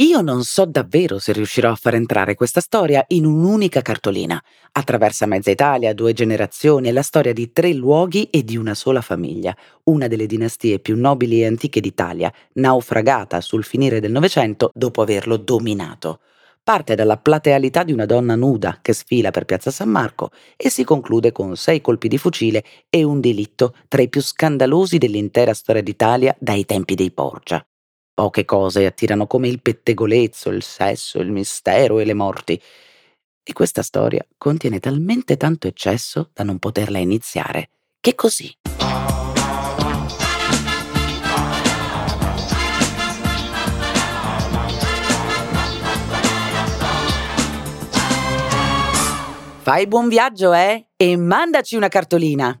Io non so davvero se riuscirò a far entrare questa storia in un'unica cartolina. Attraversa mezza Italia, due generazioni, è la storia di tre luoghi e di una sola famiglia, una delle dinastie più nobili e antiche d'Italia, naufragata sul finire del Novecento dopo averlo dominato. Parte dalla platealità di una donna nuda che sfila per Piazza San Marco e si conclude con sei colpi di fucile e un delitto tra i più scandalosi dell'intera storia d'Italia dai tempi dei Porgia. Poche cose attirano come il pettegolezzo, il sesso, il mistero e le morti. E questa storia contiene talmente tanto eccesso da non poterla iniziare che così. Fai buon viaggio, eh? E mandaci una cartolina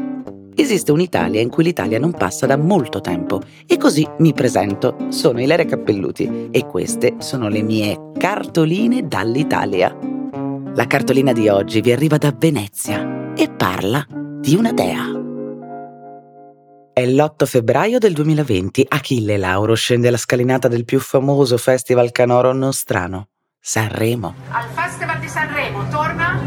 Esiste un'Italia in cui l'Italia non passa da molto tempo e così mi presento. Sono Ilaria Cappelluti e queste sono le mie cartoline dall'Italia. La cartolina di oggi vi arriva da Venezia e parla di una dea. È l'8 febbraio del 2020. Achille Lauro scende la scalinata del più famoso festival canoro nostrano, Sanremo. Al Festival di Sanremo torna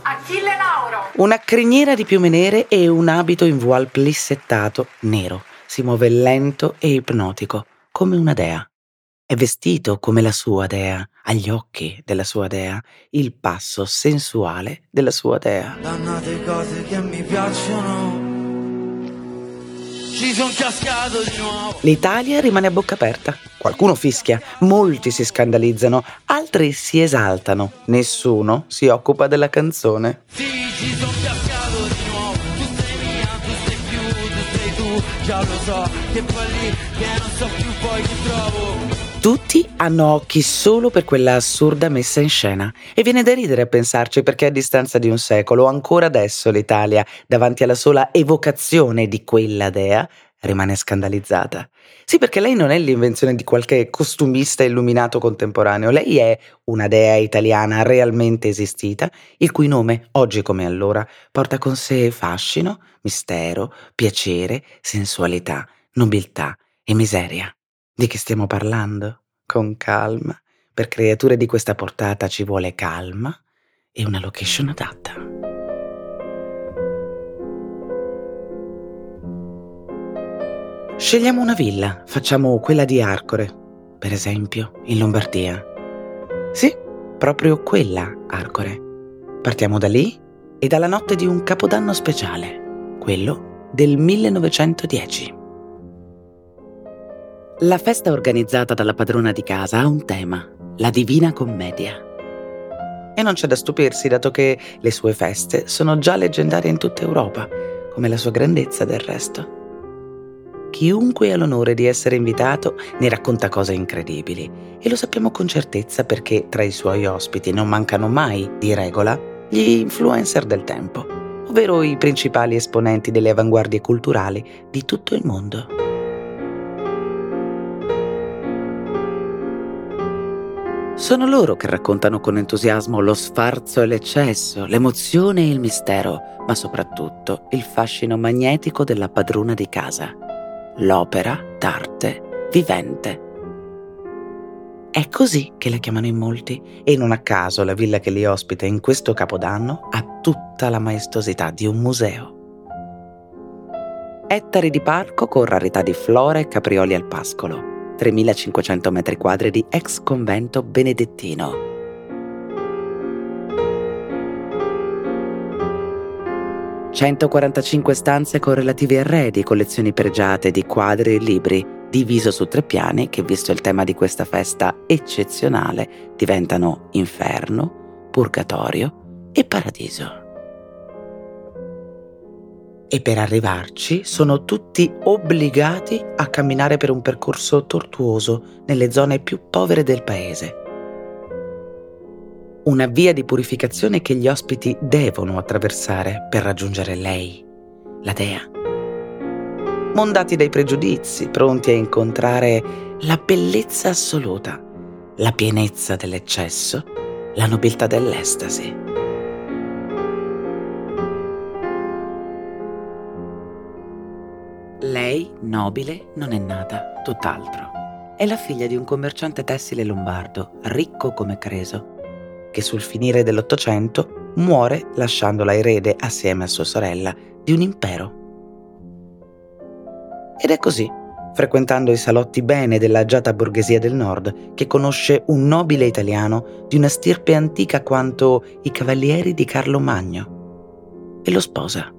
Achille Lauro. Una criniera di piume nere e un abito in voile plissettato nero. Si muove lento e ipnotico, come una dea. È vestito come la sua dea, ha gli occhi della sua dea, il passo sensuale della sua dea. Dannate cose che mi piacciono ci sono cascato di nuovo. L'Italia rimane a bocca aperta. Qualcuno fischia, molti si scandalizzano, altri si esaltano. Nessuno si occupa della canzone. Sì, ci sono cascato di nuovo. Tu sei mia, tu sei più, tu sei tu. Già lo so, che poi lì, che non so più poi ti trovo. Tutti hanno occhi solo per quella assurda messa in scena e viene da ridere a pensarci perché a distanza di un secolo, ancora adesso l'Italia, davanti alla sola evocazione di quella dea, rimane scandalizzata. Sì, perché lei non è l'invenzione di qualche costumista illuminato contemporaneo, lei è una dea italiana realmente esistita, il cui nome, oggi come allora, porta con sé fascino, mistero, piacere, sensualità, nobiltà e miseria. Di che stiamo parlando? con calma. Per creature di questa portata ci vuole calma e una location adatta. Scegliamo una villa, facciamo quella di Arcore, per esempio, in Lombardia. Sì, proprio quella, Arcore. Partiamo da lì e dalla notte di un capodanno speciale, quello del 1910. La festa organizzata dalla padrona di casa ha un tema, la Divina Commedia. E non c'è da stupirsi, dato che le sue feste sono già leggendarie in tutta Europa, come la sua grandezza del resto. Chiunque ha l'onore di essere invitato ne racconta cose incredibili e lo sappiamo con certezza perché tra i suoi ospiti non mancano mai, di regola, gli influencer del tempo, ovvero i principali esponenti delle avanguardie culturali di tutto il mondo. Sono loro che raccontano con entusiasmo lo sfarzo e l'eccesso, l'emozione e il mistero, ma soprattutto il fascino magnetico della padrona di casa, l'opera d'arte vivente. È così che la chiamano in molti e non a caso la villa che li ospita in questo capodanno ha tutta la maestosità di un museo. Ettari di parco con rarità di flora e caprioli al pascolo 3.500 metri quadri di ex convento benedettino. 145 stanze con relativi arredi, collezioni pregiate di quadri e libri, diviso su tre piani che, visto il tema di questa festa eccezionale, diventano inferno, purgatorio e paradiso. E per arrivarci sono tutti obbligati a camminare per un percorso tortuoso nelle zone più povere del paese. Una via di purificazione che gli ospiti devono attraversare per raggiungere lei, la dea mondati dai pregiudizi, pronti a incontrare la bellezza assoluta, la pienezza dell'eccesso, la nobiltà dell'estasi. Lei, nobile, non è nata, tutt'altro. È la figlia di un commerciante tessile lombardo, ricco come Creso, che sul finire dell'Ottocento muore lasciandola erede assieme a sua sorella di un impero ed è così, frequentando i salotti bene dell'agiata borghesia del nord, che conosce un nobile italiano di una stirpe antica quanto i cavalieri di Carlo Magno e lo sposa.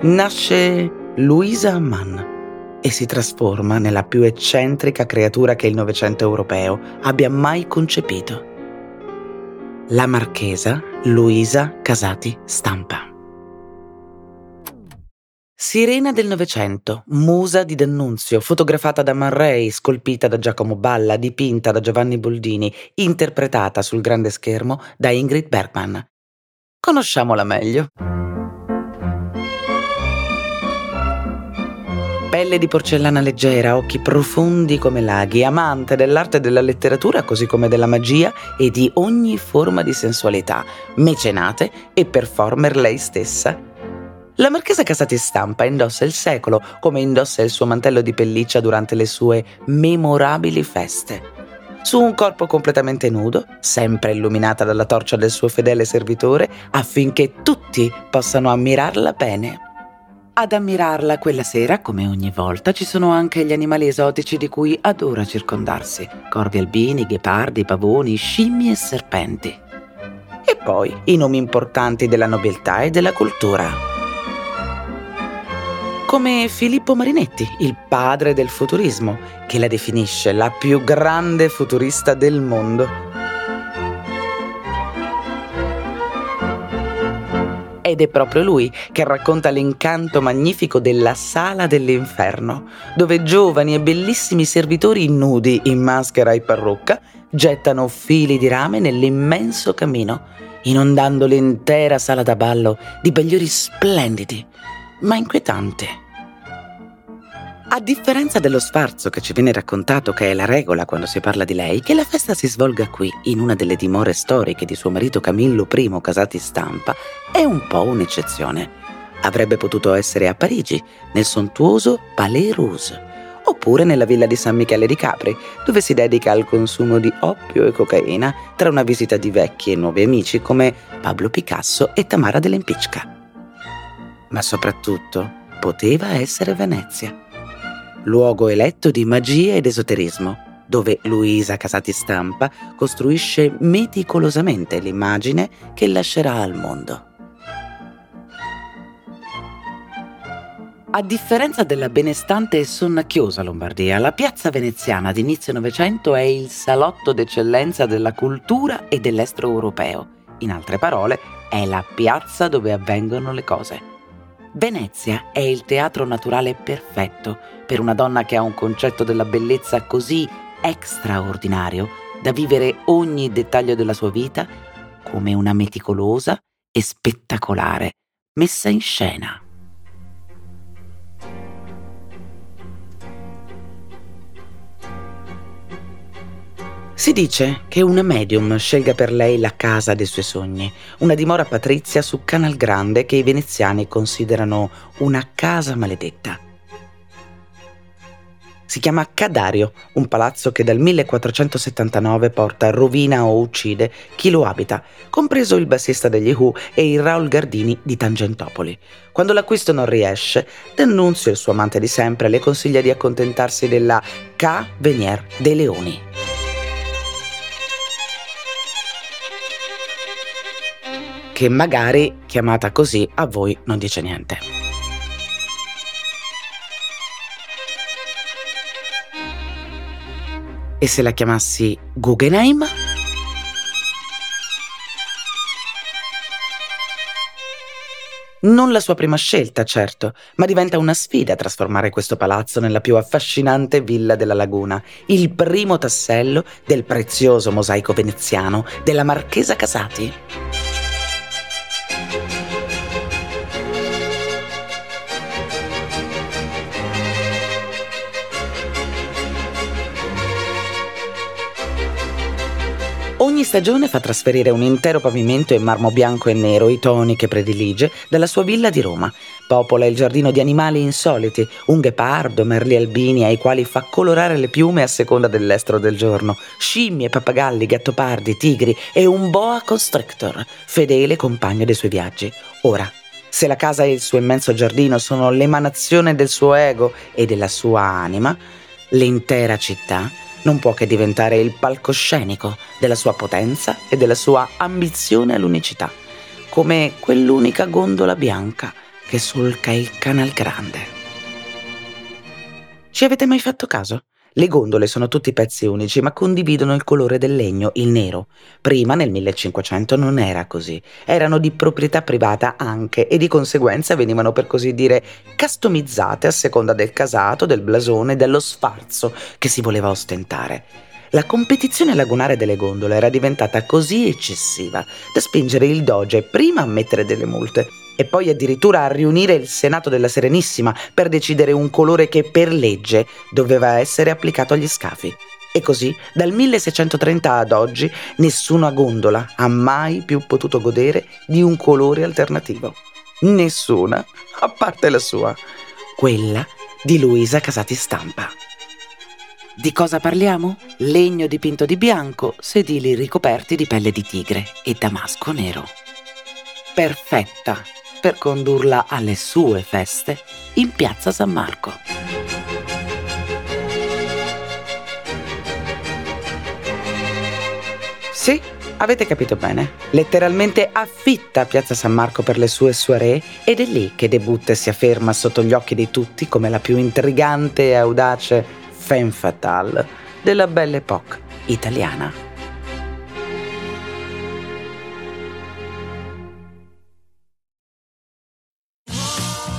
Nasce Luisa Amman e si trasforma nella più eccentrica creatura che il Novecento europeo abbia mai concepito. La marchesa Luisa Casati Stampa. Sirena del Novecento, musa di D'Annunzio, fotografata da Man Ray, scolpita da Giacomo Balla, dipinta da Giovanni Boldini, interpretata sul grande schermo da Ingrid Bergman. Conosciamola meglio. Pelle di porcellana leggera, occhi profondi come laghi, amante dell'arte e della letteratura così come della magia e di ogni forma di sensualità, mecenate e performer lei stessa la marchesa Casati Stampa indossa il secolo come indossa il suo mantello di pelliccia durante le sue memorabili feste. Su un corpo completamente nudo, sempre illuminata dalla torcia del suo fedele servitore, affinché tutti possano ammirarla bene. Ad ammirarla quella sera, come ogni volta, ci sono anche gli animali esotici di cui adora circondarsi: corvi albini, ghepardi, pavoni, scimmie e serpenti. E poi i nomi importanti della nobiltà e della cultura come Filippo Marinetti, il padre del futurismo, che la definisce la più grande futurista del mondo. Ed è proprio lui che racconta l'incanto magnifico della Sala dell'Inferno, dove giovani e bellissimi servitori nudi in maschera e parrucca gettano fili di rame nell'immenso camino, inondando l'intera sala da ballo di bagliori splendidi ma inquietante. A differenza dello sfarzo che ci viene raccontato che è la regola quando si parla di lei, che la festa si svolga qui, in una delle dimore storiche di suo marito Camillo I Casati Stampa, è un po' un'eccezione. Avrebbe potuto essere a Parigi, nel sontuoso Palais Rouge, oppure nella villa di San Michele di Capri, dove si dedica al consumo di oppio e cocaina tra una visita di vecchi e nuovi amici come Pablo Picasso e Tamara Dell'Empicca ma soprattutto poteva essere Venezia, luogo eletto di magia ed esoterismo, dove Luisa Casati Stampa costruisce meticolosamente l'immagine che lascerà al mondo. A differenza della benestante e sonnacchiosa Lombardia, la piazza veneziana di inizio Novecento è il salotto d'eccellenza della cultura e dell'estro europeo. In altre parole, è la piazza dove avvengono le cose. Venezia è il teatro naturale perfetto per una donna che ha un concetto della bellezza così straordinario da vivere ogni dettaglio della sua vita come una meticolosa e spettacolare messa in scena. Si dice che una medium scelga per lei la casa dei suoi sogni, una dimora patrizia su Canal Grande che i veneziani considerano una casa maledetta. Si chiama Cadario, un palazzo che dal 1479 porta rovina o uccide chi lo abita, compreso il bassista degli Who e il Raul Gardini di Tangentopoli. Quando l'acquisto non riesce, D'Annunzio, il suo amante di sempre, le consiglia di accontentarsi della K. Venier dei Leoni. Che magari chiamata così a voi non dice niente. E se la chiamassi Guggenheim? Non la sua prima scelta, certo, ma diventa una sfida trasformare questo palazzo nella più affascinante villa della laguna, il primo tassello del prezioso mosaico veneziano della Marchesa Casati. Ogni stagione fa trasferire un intero pavimento in marmo bianco e nero, i toni che predilige, dalla sua villa di Roma. Popola il giardino di animali insoliti, un ghepardo, merli albini ai quali fa colorare le piume a seconda dell'estro del giorno, scimmie, pappagalli, gattopardi, tigri e un boa constrictor, fedele compagno dei suoi viaggi. Ora, se la casa e il suo immenso giardino sono l'emanazione del suo ego e della sua anima, l'intera città non può che diventare il palcoscenico della sua potenza e della sua ambizione all'unicità, come quell'unica gondola bianca che solca il Canal Grande. Ci avete mai fatto caso? Le gondole sono tutti pezzi unici, ma condividono il colore del legno, il nero. Prima, nel 1500, non era così. Erano di proprietà privata anche e di conseguenza venivano, per così dire, customizzate a seconda del casato, del blasone, dello sfarzo che si voleva ostentare. La competizione lagunare delle gondole era diventata così eccessiva da spingere il doge prima a mettere delle multe e poi addirittura a riunire il Senato della Serenissima per decidere un colore che per legge doveva essere applicato agli scafi. E così, dal 1630 ad oggi, nessuna gondola ha mai più potuto godere di un colore alternativo. Nessuna, a parte la sua, quella di Luisa Casati Stampa. Di cosa parliamo? Legno dipinto di bianco, sedili ricoperti di pelle di tigre e damasco nero. Perfetta per condurla alle sue feste in piazza San Marco. Sì, avete capito bene. Letteralmente affitta Piazza San Marco per le sue soirée ed è lì che debutta e si afferma sotto gli occhi di tutti come la più intrigante e audace femme fatale della Belle Époque italiana.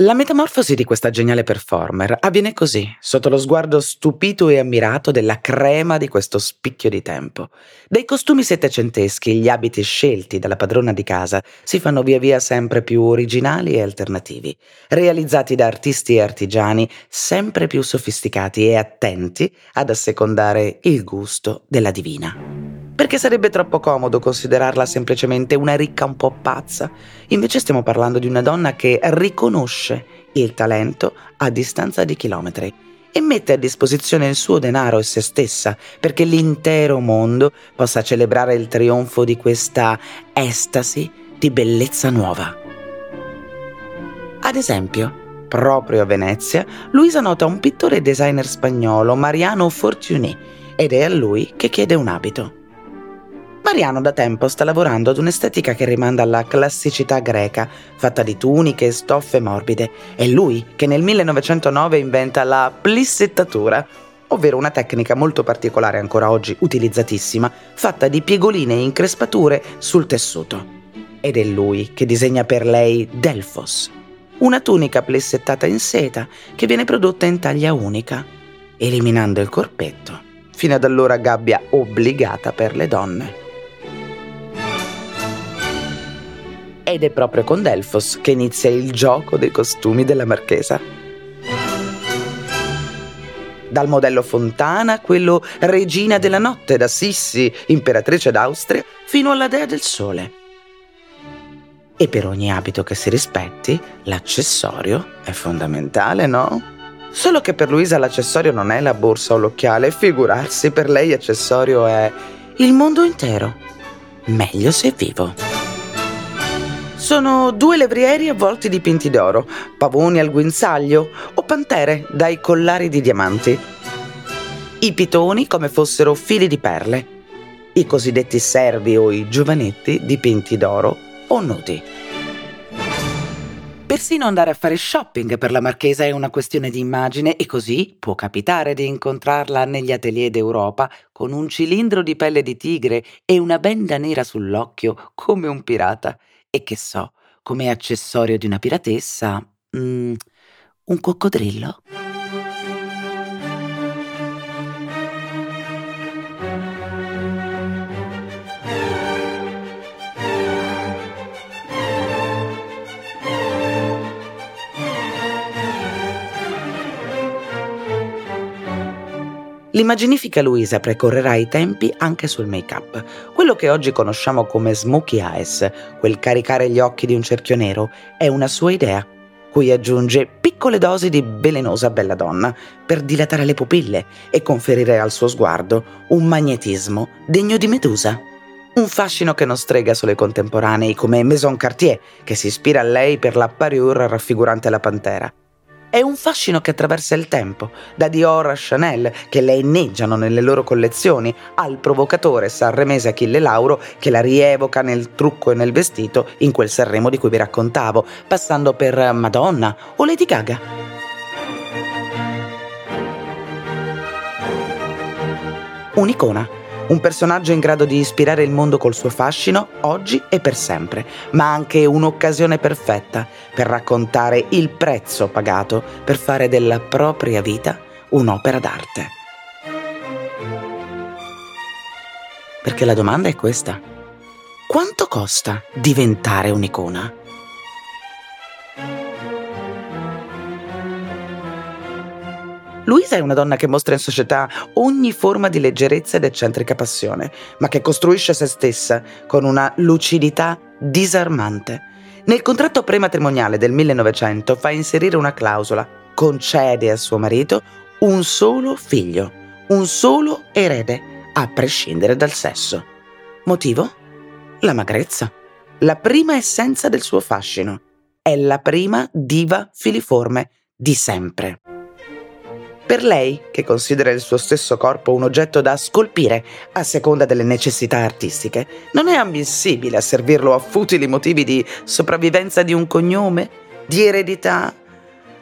La metamorfosi di questa geniale performer avviene così, sotto lo sguardo stupito e ammirato della crema di questo spicchio di tempo. Dai costumi settecenteschi, gli abiti scelti dalla padrona di casa si fanno via via sempre più originali e alternativi, realizzati da artisti e artigiani sempre più sofisticati e attenti ad assecondare il gusto della divina perché sarebbe troppo comodo considerarla semplicemente una ricca un po' pazza. Invece stiamo parlando di una donna che riconosce il talento a distanza di chilometri e mette a disposizione il suo denaro e se stessa perché l'intero mondo possa celebrare il trionfo di questa estasi di bellezza nuova. Ad esempio, proprio a Venezia, Luisa nota un pittore e designer spagnolo, Mariano Fortuny, ed è a lui che chiede un abito. Mariano da tempo sta lavorando ad un'estetica che rimanda alla classicità greca, fatta di tuniche e stoffe morbide. È lui che nel 1909 inventa la plissettatura, ovvero una tecnica molto particolare ancora oggi utilizzatissima, fatta di piegoline e increspature sul tessuto. Ed è lui che disegna per lei Delfos, una tunica plissettata in seta che viene prodotta in taglia unica, eliminando il corpetto, fino ad allora gabbia obbligata per le donne. Ed è proprio con Delfos che inizia il gioco dei costumi della marchesa. Dal modello Fontana quello Regina della Notte da Sissi, imperatrice d'Austria, fino alla Dea del Sole. E per ogni abito che si rispetti, l'accessorio è fondamentale, no? Solo che per Luisa l'accessorio non è la borsa o l'occhiale, figurarsi, per lei accessorio è il mondo intero. Meglio se vivo. Sono due levrieri avvolti di pinti d'oro, pavoni al guinzaglio o pantere dai collari di diamanti. I pitoni come fossero fili di perle, i cosiddetti servi o i giovanetti dipinti d'oro o nudi. Persino andare a fare shopping per la marchesa è una questione di immagine e così può capitare di incontrarla negli atelier d'Europa con un cilindro di pelle di tigre e una benda nera sull'occhio come un pirata. E che so, come accessorio di una piratessa, mm, un coccodrillo? L'immaginifica Luisa precorrerà i tempi anche sul make-up. Quello che oggi conosciamo come smokey eyes, quel caricare gli occhi di un cerchio nero, è una sua idea, cui aggiunge piccole dosi di velenosa belladonna per dilatare le pupille e conferire al suo sguardo un magnetismo degno di Medusa. Un fascino che non strega solo i contemporanei come Maison Cartier, che si ispira a lei per la parure raffigurante la pantera, è un fascino che attraversa il tempo, da Dior a Chanel, che le inneggiano nelle loro collezioni, al provocatore sanremese Achille Lauro, che la rievoca nel trucco e nel vestito in quel Sanremo di cui vi raccontavo, passando per Madonna o Lady Gaga. Un'icona un personaggio in grado di ispirare il mondo col suo fascino oggi e per sempre, ma anche un'occasione perfetta per raccontare il prezzo pagato per fare della propria vita un'opera d'arte. Perché la domanda è questa. Quanto costa diventare un'icona? Luisa è una donna che mostra in società ogni forma di leggerezza ed eccentrica passione, ma che costruisce se stessa con una lucidità disarmante. Nel contratto prematrimoniale del 1900 fa inserire una clausola, concede a suo marito un solo figlio, un solo erede, a prescindere dal sesso. Motivo? La magrezza, la prima essenza del suo fascino. È la prima diva filiforme di sempre. Per lei, che considera il suo stesso corpo un oggetto da scolpire a seconda delle necessità artistiche, non è ammissibile asservirlo a futili motivi di sopravvivenza di un cognome, di eredità.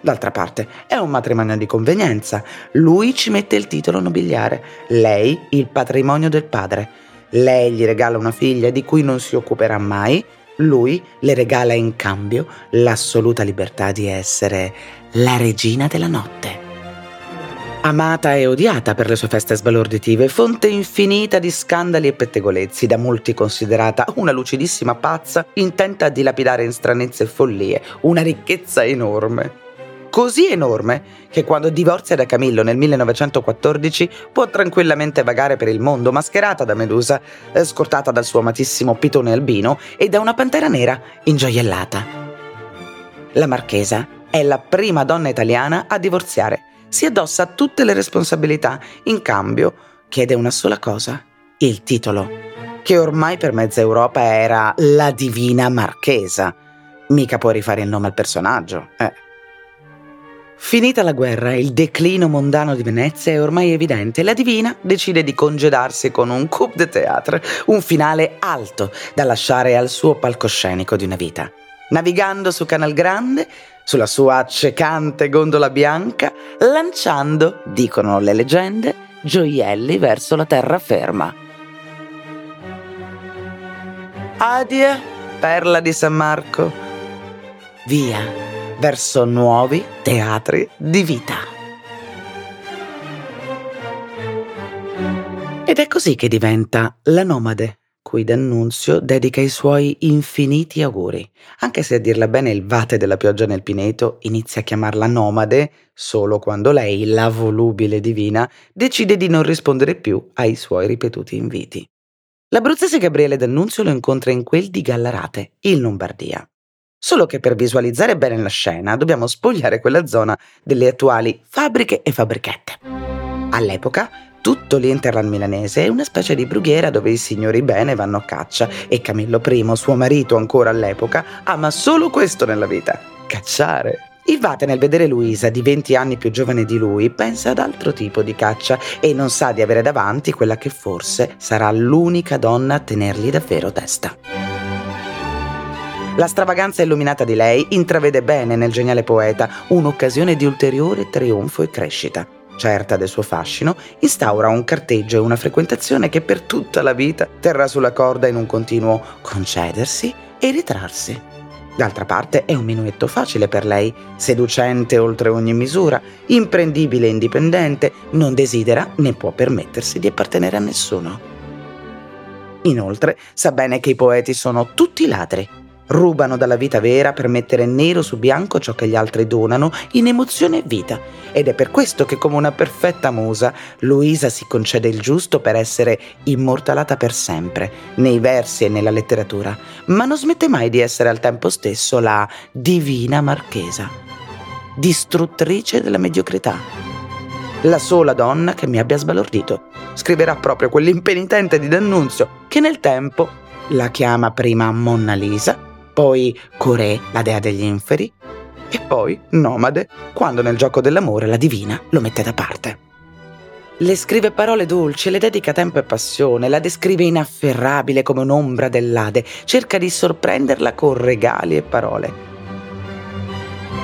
D'altra parte, è un matrimonio di convenienza. Lui ci mette il titolo nobiliare, lei il patrimonio del padre. Lei gli regala una figlia di cui non si occuperà mai, lui le regala in cambio l'assoluta libertà di essere la regina della notte. Amata e odiata per le sue feste sbalorditive, fonte infinita di scandali e pettegolezzi, da molti considerata una lucidissima pazza intenta a dilapidare in stranezze e follie una ricchezza enorme. Così enorme che quando divorzia da Camillo nel 1914 può tranquillamente vagare per il mondo mascherata da Medusa, scortata dal suo amatissimo pitone albino e da una pantera nera ingioiellata. La marchesa è la prima donna italiana a divorziare si addossa tutte le responsabilità, in cambio chiede una sola cosa, il titolo, che ormai per mezza Europa era la Divina Marchesa. Mica può rifare il nome al personaggio, eh. Finita la guerra, il declino mondano di Venezia è ormai evidente. La Divina decide di congedarsi con un coup de théâtre, un finale alto da lasciare al suo palcoscenico di una vita. Navigando su Canal Grande, sulla sua accecante gondola bianca, lanciando, dicono le leggende, gioielli verso la terraferma. Adie, perla di San Marco. Via verso nuovi teatri di vita. Ed è così che diventa la nomade cui D'Annunzio dedica i suoi infiniti auguri, anche se a dirla bene il vate della pioggia nel pineto inizia a chiamarla nomade solo quando lei, la volubile divina, decide di non rispondere più ai suoi ripetuti inviti. L'abruzzese Gabriele D'Annunzio lo incontra in quel di Gallarate, in Lombardia. Solo che per visualizzare bene la scena dobbiamo spogliare quella zona delle attuali fabbriche e fabbrichette. All'epoca tutto l'Interland milanese è una specie di brughiera dove i signori bene vanno a caccia e Camillo I, suo marito ancora all'epoca, ama solo questo nella vita, cacciare. Il Vate nel vedere Luisa, di 20 anni più giovane di lui, pensa ad altro tipo di caccia e non sa di avere davanti quella che forse sarà l'unica donna a tenergli davvero testa. La stravaganza illuminata di lei intravede bene nel geniale poeta un'occasione di ulteriore trionfo e crescita. Certa del suo fascino, instaura un carteggio e una frequentazione che per tutta la vita terrà sulla corda in un continuo concedersi e ritrarsi. D'altra parte è un minuetto facile per lei, seducente oltre ogni misura, imprendibile e indipendente, non desidera né può permettersi di appartenere a nessuno. Inoltre sa bene che i poeti sono tutti ladri. Rubano dalla vita vera per mettere nero su bianco ciò che gli altri donano in emozione e vita. Ed è per questo che, come una perfetta musa, Luisa si concede il giusto per essere immortalata per sempre, nei versi e nella letteratura, ma non smette mai di essere al tempo stesso la divina marchesa, distruttrice della mediocrità. La sola donna che mi abbia sbalordito. Scriverà proprio quell'impenitente di D'Annunzio che nel tempo la chiama prima Monna Lisa poi Coré, la dea degli inferi, e poi Nomade, quando nel gioco dell'amore la divina lo mette da parte. Le scrive parole dolci, le dedica tempo e passione, la descrive inafferrabile come un'ombra dell'Ade, cerca di sorprenderla con regali e parole.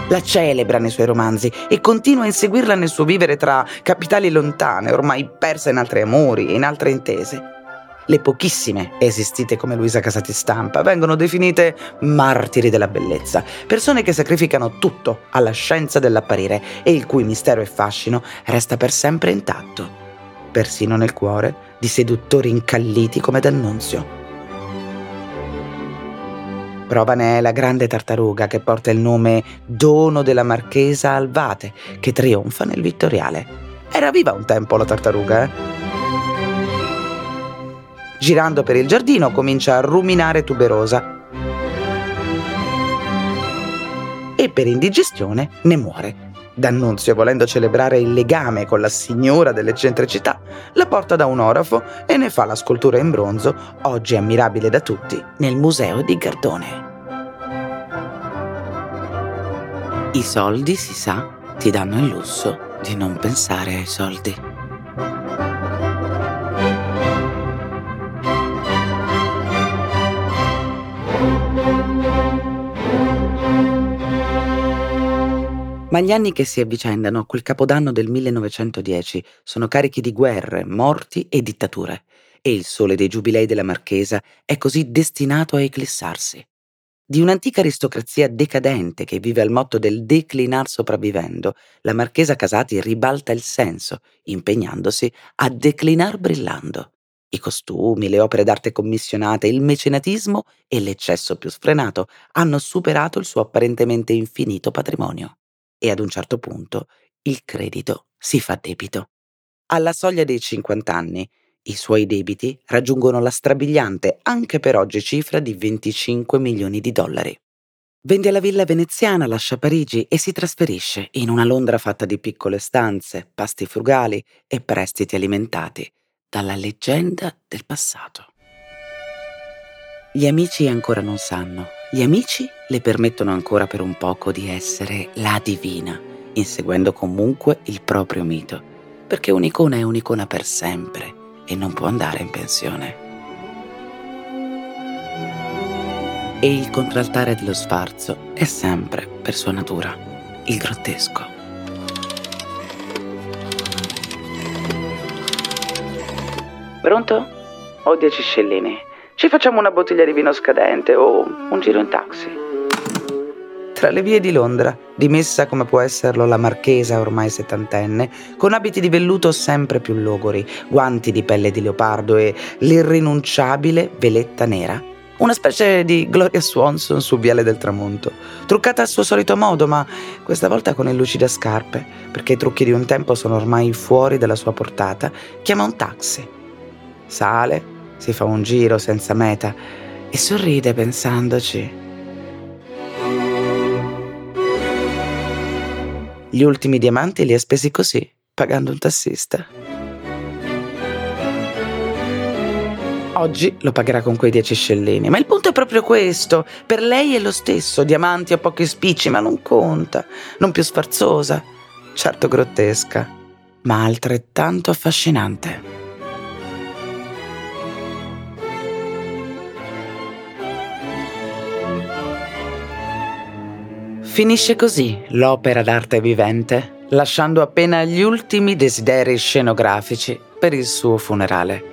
La celebra nei suoi romanzi e continua a inseguirla nel suo vivere tra capitali lontane, ormai persa in altri amori e in altre intese. Le pochissime esistite come Luisa Casati Stampa vengono definite martiri della bellezza, persone che sacrificano tutto alla scienza dell'apparire e il cui mistero e fascino resta per sempre intatto, persino nel cuore di seduttori incalliti come D'Annunzio. Prova ne è la grande tartaruga che porta il nome Dono della Marchesa Alvate, che trionfa nel Vittoriale. Era viva un tempo la tartaruga, eh? Girando per il giardino comincia a ruminare tuberosa e per indigestione ne muore. D'Annunzio, volendo celebrare il legame con la signora dell'eccentricità, la porta da un orafo e ne fa la scultura in bronzo, oggi ammirabile da tutti, nel museo di Gardone. I soldi, si sa, ti danno il lusso di non pensare ai soldi. Ma gli anni che si avvicendano a quel capodanno del 1910 sono carichi di guerre, morti e dittature, e il sole dei giubilei della Marchesa è così destinato a eclissarsi. Di un'antica aristocrazia decadente che vive al motto del declinar sopravvivendo, la Marchesa Casati ribalta il senso, impegnandosi a declinar brillando. I costumi, le opere d'arte commissionate, il mecenatismo e l'eccesso più sfrenato hanno superato il suo apparentemente infinito patrimonio e ad un certo punto il credito si fa debito. Alla soglia dei 50 anni, i suoi debiti raggiungono la strabiliante anche per oggi cifra di 25 milioni di dollari. Vende la villa veneziana, lascia Parigi e si trasferisce in una Londra fatta di piccole stanze, pasti frugali e prestiti alimentati dalla leggenda del passato. Gli amici ancora non sanno gli amici le permettono ancora per un poco di essere la divina, inseguendo comunque il proprio mito, perché un'icona è un'icona per sempre e non può andare in pensione. E il contraltare dello sfarzo è sempre, per sua natura, il grottesco. Pronto? Ho dieci scellini. Ci facciamo una bottiglia di vino scadente o un giro in taxi. Tra le vie di Londra, dimessa come può esserlo la marchesa ormai settantenne, con abiti di velluto sempre più logori, guanti di pelle di leopardo e l'irrinunciabile veletta nera, una specie di Gloria Swanson su Viale del Tramonto, truccata al suo solito modo, ma questa volta con il lucida scarpe, perché i trucchi di un tempo sono ormai fuori dalla sua portata, chiama un taxi. Sale, si fa un giro senza meta e sorride pensandoci. Gli ultimi diamanti li ha spesi così, pagando un tassista. Oggi lo pagherà con quei 10 scellini, ma il punto è proprio questo. Per lei è lo stesso, diamanti o pochi spicci, ma non conta. Non più sfarzosa, certo grottesca, ma altrettanto affascinante. Finisce così l'opera d'arte vivente, lasciando appena gli ultimi desideri scenografici per il suo funerale.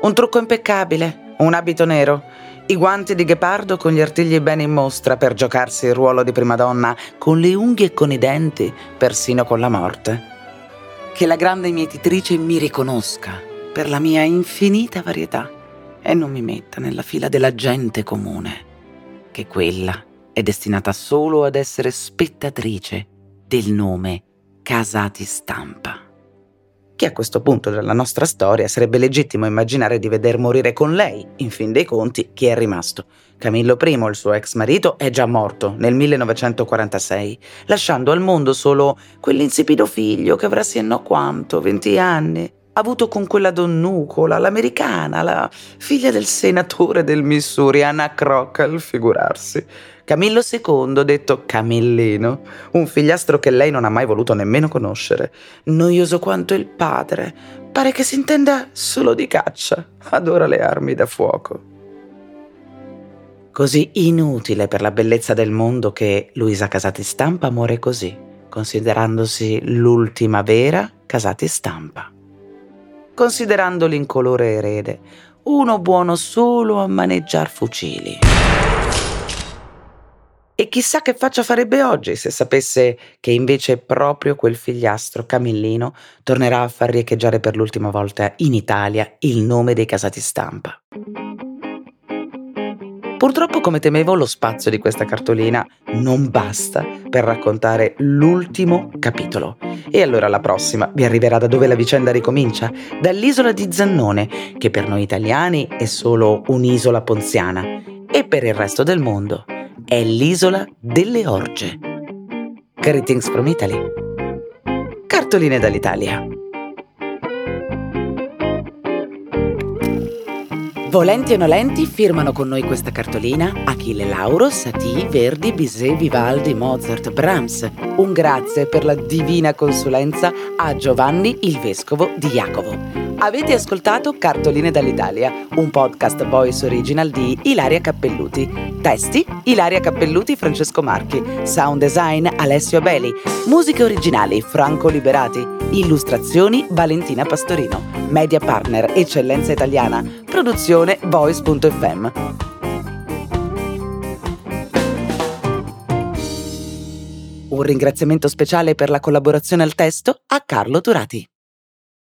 Un trucco impeccabile, un abito nero, i guanti di ghepardo con gli artigli bene in mostra per giocarsi il ruolo di prima donna, con le unghie e con i denti, persino con la morte. Che la grande mietitrice mi riconosca per la mia infinita varietà e non mi metta nella fila della gente comune, che quella è destinata solo ad essere spettatrice del nome Casati Stampa. Che a questo punto della nostra storia sarebbe legittimo immaginare di veder morire con lei, in fin dei conti, chi è rimasto. Camillo I, il suo ex marito, è già morto nel 1946, lasciando al mondo solo quell'insipido figlio che avrà sì e no quanto, 20 anni, avuto con quella donnucola, l'americana, la figlia del senatore del Missouri, Anna Crockall, figurarsi. Camillo II, detto Camillino, un figliastro che lei non ha mai voluto nemmeno conoscere. Noioso quanto il padre, pare che si intenda solo di caccia, adora le armi da fuoco. Così inutile per la bellezza del mondo che Luisa Casati Stampa muore così, considerandosi l'ultima vera Casati Stampa. Considerando l'incolore erede, uno buono solo a maneggiar fucili. E chissà che faccia farebbe oggi se sapesse che invece proprio quel figliastro Camillino tornerà a far riecheggiare per l'ultima volta in Italia il nome dei casati stampa. Purtroppo, come temevo, lo spazio di questa cartolina non basta per raccontare l'ultimo capitolo. E allora la prossima vi arriverà da dove la vicenda ricomincia? Dall'isola di Zannone, che per noi italiani è solo un'isola ponziana, e per il resto del mondo è l'isola delle orge. Greetings from Italy. Cartoline dall'Italia. Volenti o nolenti firmano con noi questa cartolina Achille Lauro, Satie, Verdi, Bizet, Vivaldi, Mozart, Brahms. Un grazie per la divina consulenza a Giovanni il Vescovo di Jacovo. Avete ascoltato Cartoline dall'Italia, un podcast voice original di Ilaria Cappelluti. Testi Ilaria Cappelluti Francesco Marchi. Sound design Alessio Abeli. Musiche originali Franco Liberati. Illustrazioni Valentina Pastorino. Media partner Eccellenza Italiana. Produzione voice.fm. Un ringraziamento speciale per la collaborazione al testo a Carlo Turati.